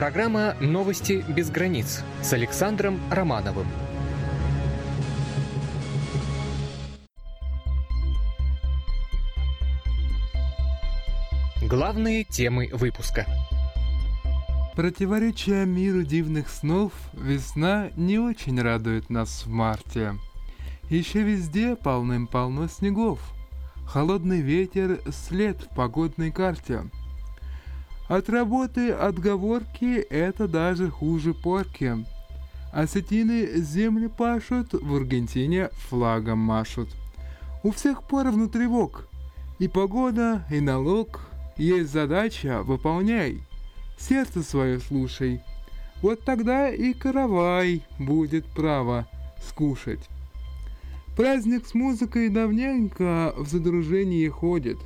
Программа «Новости без границ» с Александром Романовым. Главные темы выпуска. Противоречия миру дивных снов, весна не очень радует нас в марте. Еще везде полным-полно снегов. Холодный ветер след в погодной карте. От работы отговорки это даже хуже порки. Осетины земли пашут, в Аргентине флагом машут. У всех поровну тревог. И погода, и налог. Есть задача, выполняй. Сердце свое слушай. Вот тогда и каравай будет право скушать. Праздник с музыкой давненько в задружении ходит.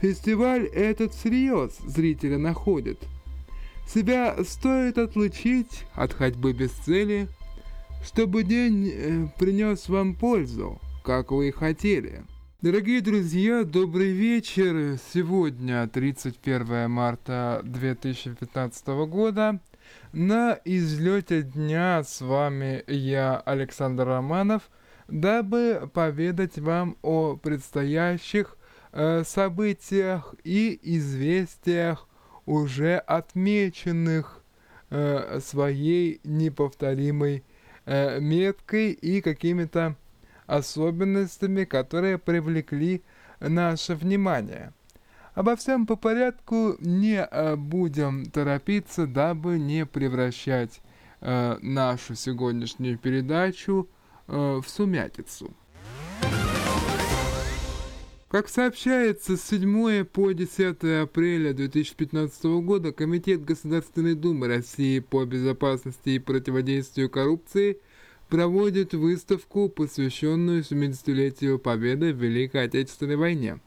Фестиваль этот всерьез зрителя находит. Себя стоит отлучить от ходьбы без цели, чтобы день э, принес вам пользу, как вы и хотели. Дорогие друзья, добрый вечер. Сегодня 31 марта 2015 года. На излете дня с вами я, Александр Романов, дабы поведать вам о предстоящих э, событиях и известиях, уже отмеченных э, своей неповторимой э, меткой и какими-то особенностями, которые привлекли наше внимание. Обо всем по порядку не будем торопиться, дабы не превращать нашу сегодняшнюю передачу в сумятицу. Как сообщается, с 7 по 10 апреля 2015 года Комитет Государственной Думы России по безопасности и противодействию коррупции проводит выставку, посвященную 70-летию Победы в Великой Отечественной войне.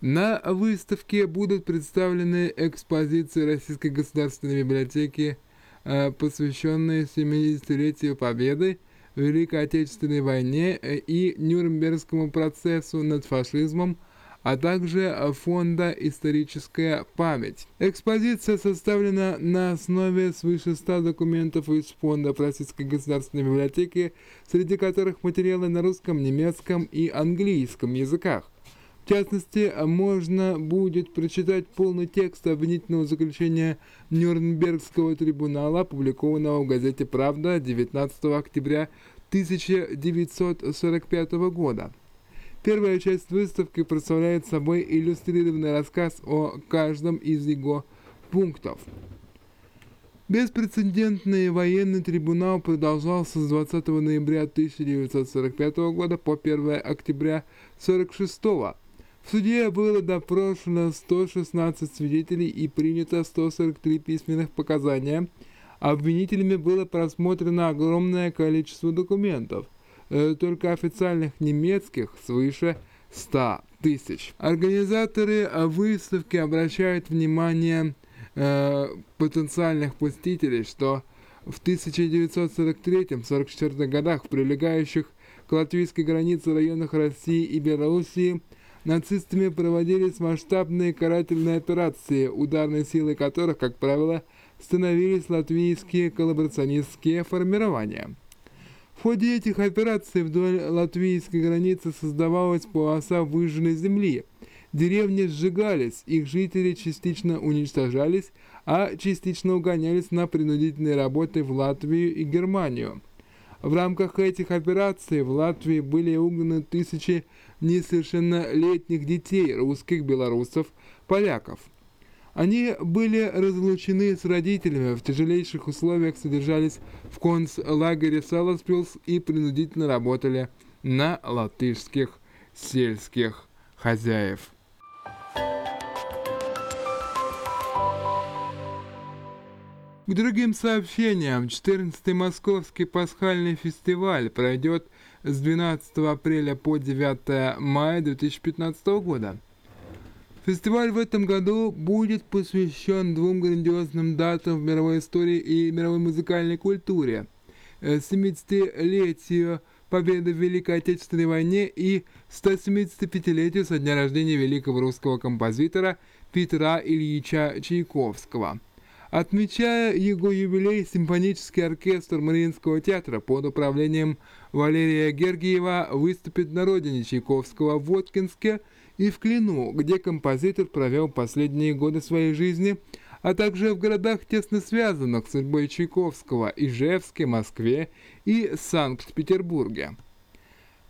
На выставке будут представлены экспозиции Российской государственной библиотеки, э, посвященные 70-летию Победы Великой Отечественной войне э, и Нюрнбергскому процессу над фашизмом, а также Фонда «Историческая память». Экспозиция составлена на основе свыше 100 документов из Фонда Российской государственной библиотеки, среди которых материалы на русском, немецком и английском языках. В частности, можно будет прочитать полный текст обвинительного заключения Нюрнбергского трибунала, опубликованного в газете «Правда» 19 октября 1945 года. Первая часть выставки представляет собой иллюстрированный рассказ о каждом из его пунктов. Беспрецедентный военный трибунал продолжался с 20 ноября 1945 года по 1 октября 1946 года в суде было допрошено 116 свидетелей и принято 143 письменных показания. Обвинителями было просмотрено огромное количество документов, э, только официальных немецких свыше 100 тысяч. Организаторы выставки обращают внимание э, потенциальных посетителей, что в 1943-44 годах в прилегающих к латвийской границе районах России и Белоруссии – нацистами проводились масштабные карательные операции, ударной силой которых, как правило, становились латвийские коллаборационистские формирования. В ходе этих операций вдоль латвийской границы создавалась полоса выжженной земли. Деревни сжигались, их жители частично уничтожались, а частично угонялись на принудительные работы в Латвию и Германию. В рамках этих операций в Латвии были угнаны тысячи несовершеннолетних детей русских, белорусов, поляков. Они были разлучены с родителями, в тяжелейших условиях содержались в концлагере Саласпилс и принудительно работали на латышских сельских хозяев. К другим сообщениям, 14-й Московский пасхальный фестиваль пройдет с 12 апреля по 9 мая 2015 года. Фестиваль в этом году будет посвящен двум грандиозным датам в мировой истории и мировой музыкальной культуре. 70-летию э, победы в Великой Отечественной войне и 175-летию со дня рождения великого русского композитора Петра Ильича Чайковского – Отмечая его юбилей, симфонический оркестр Мариинского театра под управлением Валерия Гергиева выступит на родине Чайковского в Воткинске и в Клину, где композитор провел последние годы своей жизни, а также в городах, тесно связанных с судьбой Чайковского – Ижевске, Москве и Санкт-Петербурге.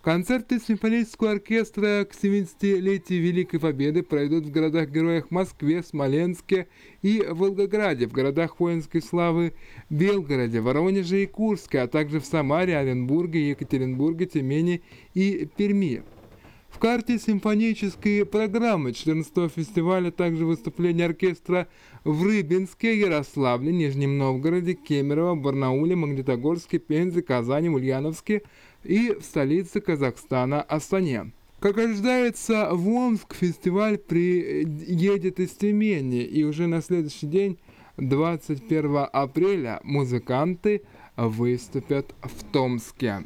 Концерты симфонического оркестра к 70-летию Великой Победы пройдут в городах-героях Москве, Смоленске и Волгограде, в городах воинской славы Белгороде, Воронеже и Курске, а также в Самаре, Оренбурге, Екатеринбурге, Тюмени и Перми. В карте симфонической программы 14-го фестиваля также выступления оркестра в Рыбинске, Ярославле, Нижнем Новгороде, Кемерово, Барнауле, Магнитогорске, Пензе, Казани, Ульяновске – и в столице Казахстана Астане. Как ожидается, в Омск фестиваль приедет из Тюмени, и уже на следующий день, 21 апреля, музыканты выступят в Томске.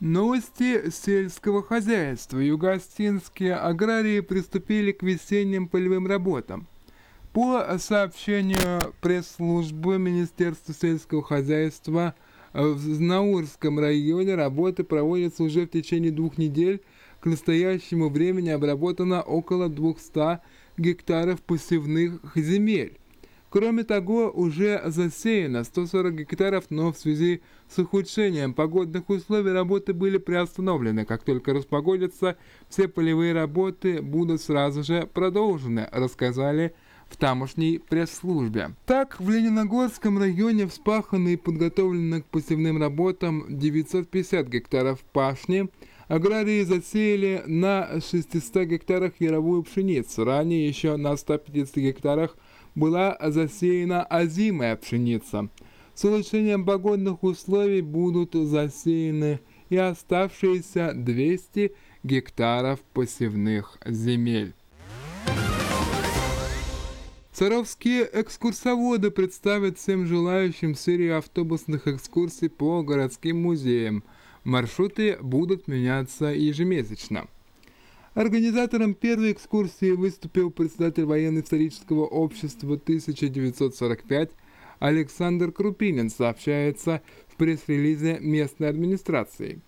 Новости сельского хозяйства. Югостинские аграрии приступили к весенним полевым работам. По сообщению пресс-службы Министерства сельского хозяйства, в Наурском районе работы проводятся уже в течение двух недель. К настоящему времени обработано около 200 гектаров посевных земель. Кроме того, уже засеяно 140 гектаров, но в связи с ухудшением погодных условий работы были приостановлены. Как только распогодятся, все полевые работы будут сразу же продолжены, рассказали в тамошней пресс-службе. Так, в Лениногорском районе вспахано и подготовлено к посевным работам 950 гектаров пашни, Аграрии засеяли на 600 гектарах яровую пшеницу. Ранее еще на 150 гектарах была засеяна озимая пшеница. С улучшением погодных условий будут засеяны и оставшиеся 200 гектаров посевных земель. Саровские экскурсоводы представят всем желающим серию автобусных экскурсий по городским музеям. Маршруты будут меняться ежемесячно. Организатором первой экскурсии выступил председатель военно-исторического общества 1945 Александр Крупинин, сообщается в пресс-релизе местной администрации.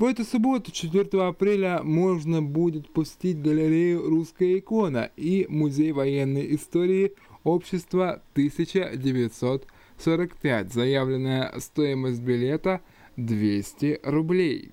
В эту субботу, 4 апреля, можно будет посетить галерею «Русская икона» и Музей военной истории общества 1945. Заявленная стоимость билета 200 рублей.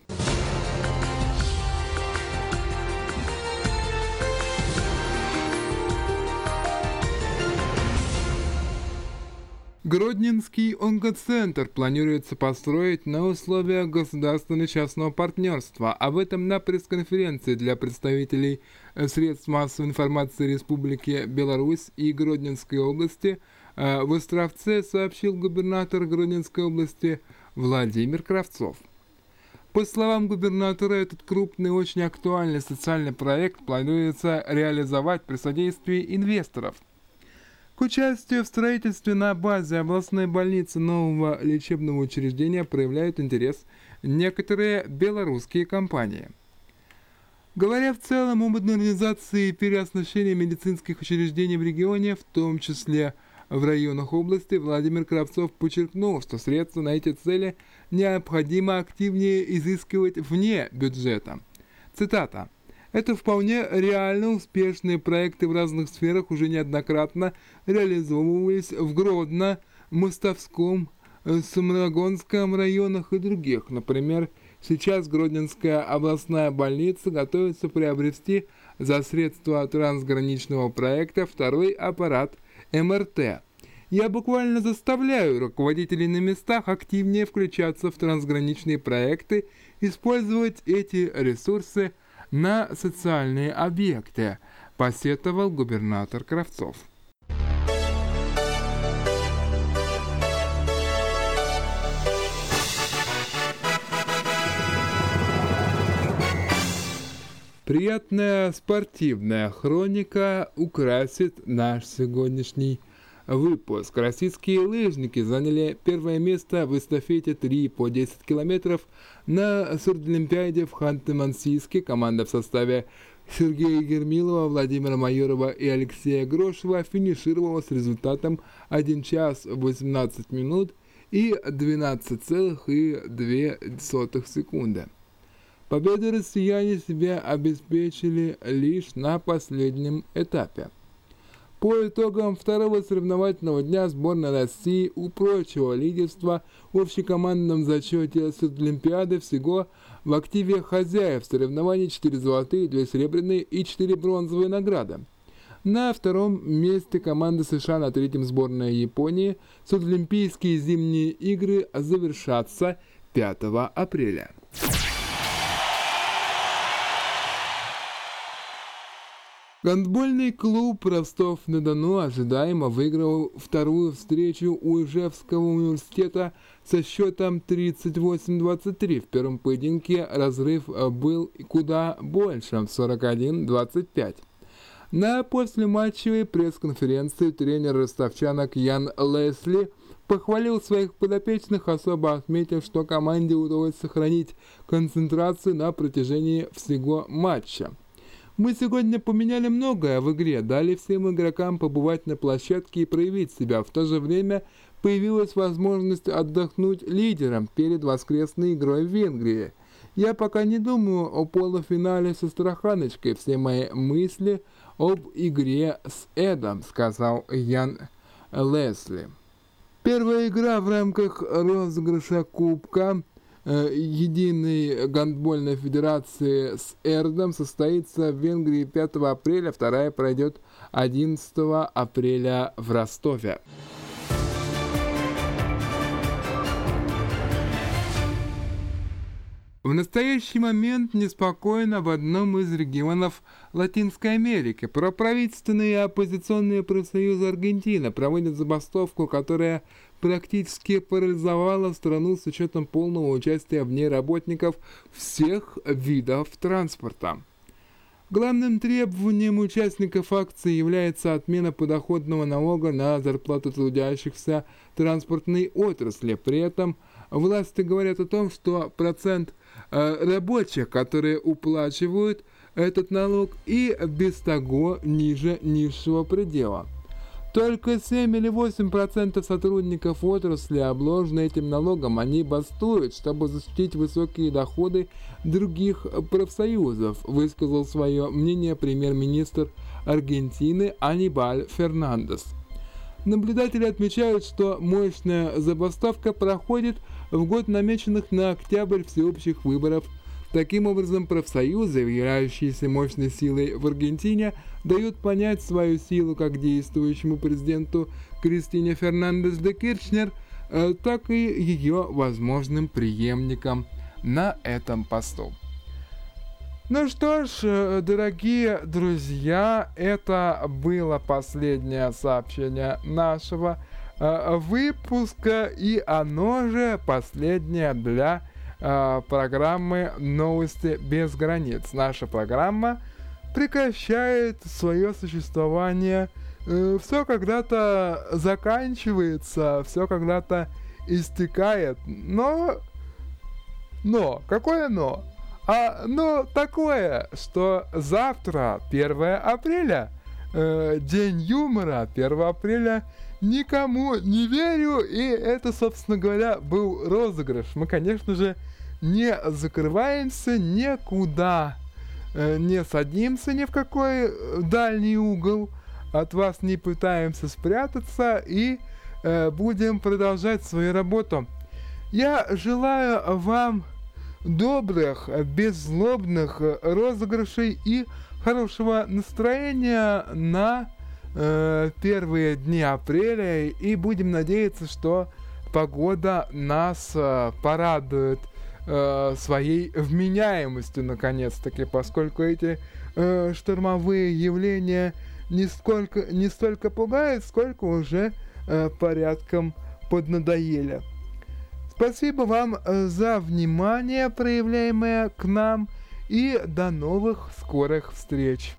Гродненский онкоцентр планируется построить на условиях государственно-частного партнерства. Об этом на пресс-конференции для представителей средств массовой информации Республики Беларусь и Гродненской области э, в Островце сообщил губернатор Гродненской области Владимир Кравцов. По словам губернатора, этот крупный очень актуальный социальный проект планируется реализовать при содействии инвесторов – к участию в строительстве на базе областной больницы нового лечебного учреждения проявляют интерес некоторые белорусские компании. Говоря в целом о модернизации и переоснащении медицинских учреждений в регионе, в том числе в районах области, Владимир Кравцов подчеркнул, что средства на эти цели необходимо активнее изыскивать вне бюджета. Цитата. Это вполне реально успешные проекты в разных сферах уже неоднократно реализовывались в Гродно, Мостовском, э, Самарагонском районах и других. Например, сейчас Гродненская областная больница готовится приобрести за средства трансграничного проекта второй аппарат МРТ. Я буквально заставляю руководителей на местах активнее включаться в трансграничные проекты, использовать эти ресурсы – на социальные объекты, посетовал губернатор Кравцов. Приятная спортивная хроника украсит наш сегодняшний выпуск. Российские лыжники заняли первое место в эстафете 3 по 10 километров на Сурдолимпиаде в Ханты-Мансийске. Команда в составе Сергея Гермилова, Владимира Майорова и Алексея Грошева финишировала с результатом 1 час 18 минут и 12,2 секунды. Победу россияне себе обеспечили лишь на последнем этапе. По итогам второго соревновательного дня сборная России упрочила лидерство в общекомандном зачете с Олимпиады всего в активе хозяев соревнований 4 золотые, 2 серебряные и 4 бронзовые награды. На втором месте команда США, на третьем сборная Японии. Судолимпийские зимние игры завершатся 5 апреля. Гандбольный клуб Ростов-на-Дону ожидаемо выиграл вторую встречу у Ижевского университета со счетом 38-23. В первом поединке разрыв был куда больше – 41-25. На послематчевой пресс-конференции тренер ростовчанок Ян Лесли похвалил своих подопечных, особо отметив, что команде удалось сохранить концентрацию на протяжении всего матча. Мы сегодня поменяли многое в игре, дали всем игрокам побывать на площадке и проявить себя. В то же время появилась возможность отдохнуть лидерам перед воскресной игрой в Венгрии. Я пока не думаю о полуфинале со Страханочкой. Все мои мысли об игре с Эдом, сказал Ян Лесли. Первая игра в рамках розыгрыша Кубка единой гандбольной федерации с Эрдом состоится в Венгрии 5 апреля, вторая пройдет 11 апреля в Ростове. В настоящий момент неспокойно в одном из регионов Латинской Америки. Проправительственные и оппозиционные профсоюзы Аргентины проводят забастовку, которая практически парализовала страну с учетом полного участия в ней работников всех видов транспорта. Главным требованием участников акции является отмена подоходного налога на зарплату трудящихся транспортной отрасли. При этом власти говорят о том, что процент рабочих, которые уплачивают этот налог и без того ниже низшего предела. Только 7 или 8% сотрудников отрасли обложены этим налогом. Они бастуют, чтобы защитить высокие доходы других профсоюзов, высказал свое мнение премьер-министр Аргентины Анибаль Фернандес. Наблюдатели отмечают, что мощная забастовка проходит в год намеченных на октябрь всеобщих выборов. Таким образом, профсоюзы, являющиеся мощной силой в Аргентине, дают понять свою силу как действующему президенту Кристине Фернандес де Кирчнер, э, так и ее возможным преемникам на этом посту. Ну что ж, э, дорогие друзья, это было последнее сообщение нашего выпуска, и оно же последнее для э, программы «Новости без границ». Наша программа прекращает свое существование. Э, все когда-то заканчивается, все когда-то истекает, но... Но, какое но? А но такое, что завтра, 1 апреля, э, день юмора, 1 апреля никому не верю, и это, собственно говоря, был розыгрыш. Мы, конечно же, не закрываемся никуда, э, не садимся ни в какой э, дальний угол, от вас не пытаемся спрятаться и э, будем продолжать свою работу. Я желаю вам добрых, беззлобных розыгрышей и хорошего настроения на э, первые дни апреля и будем надеяться, что погода нас э, порадует э, своей вменяемостью наконец-таки, поскольку эти э, штормовые явления не, сколько, не столько пугают, сколько уже э, порядком поднадоели. Спасибо вам э, за внимание, проявляемое к нам, и до новых скорых встреч.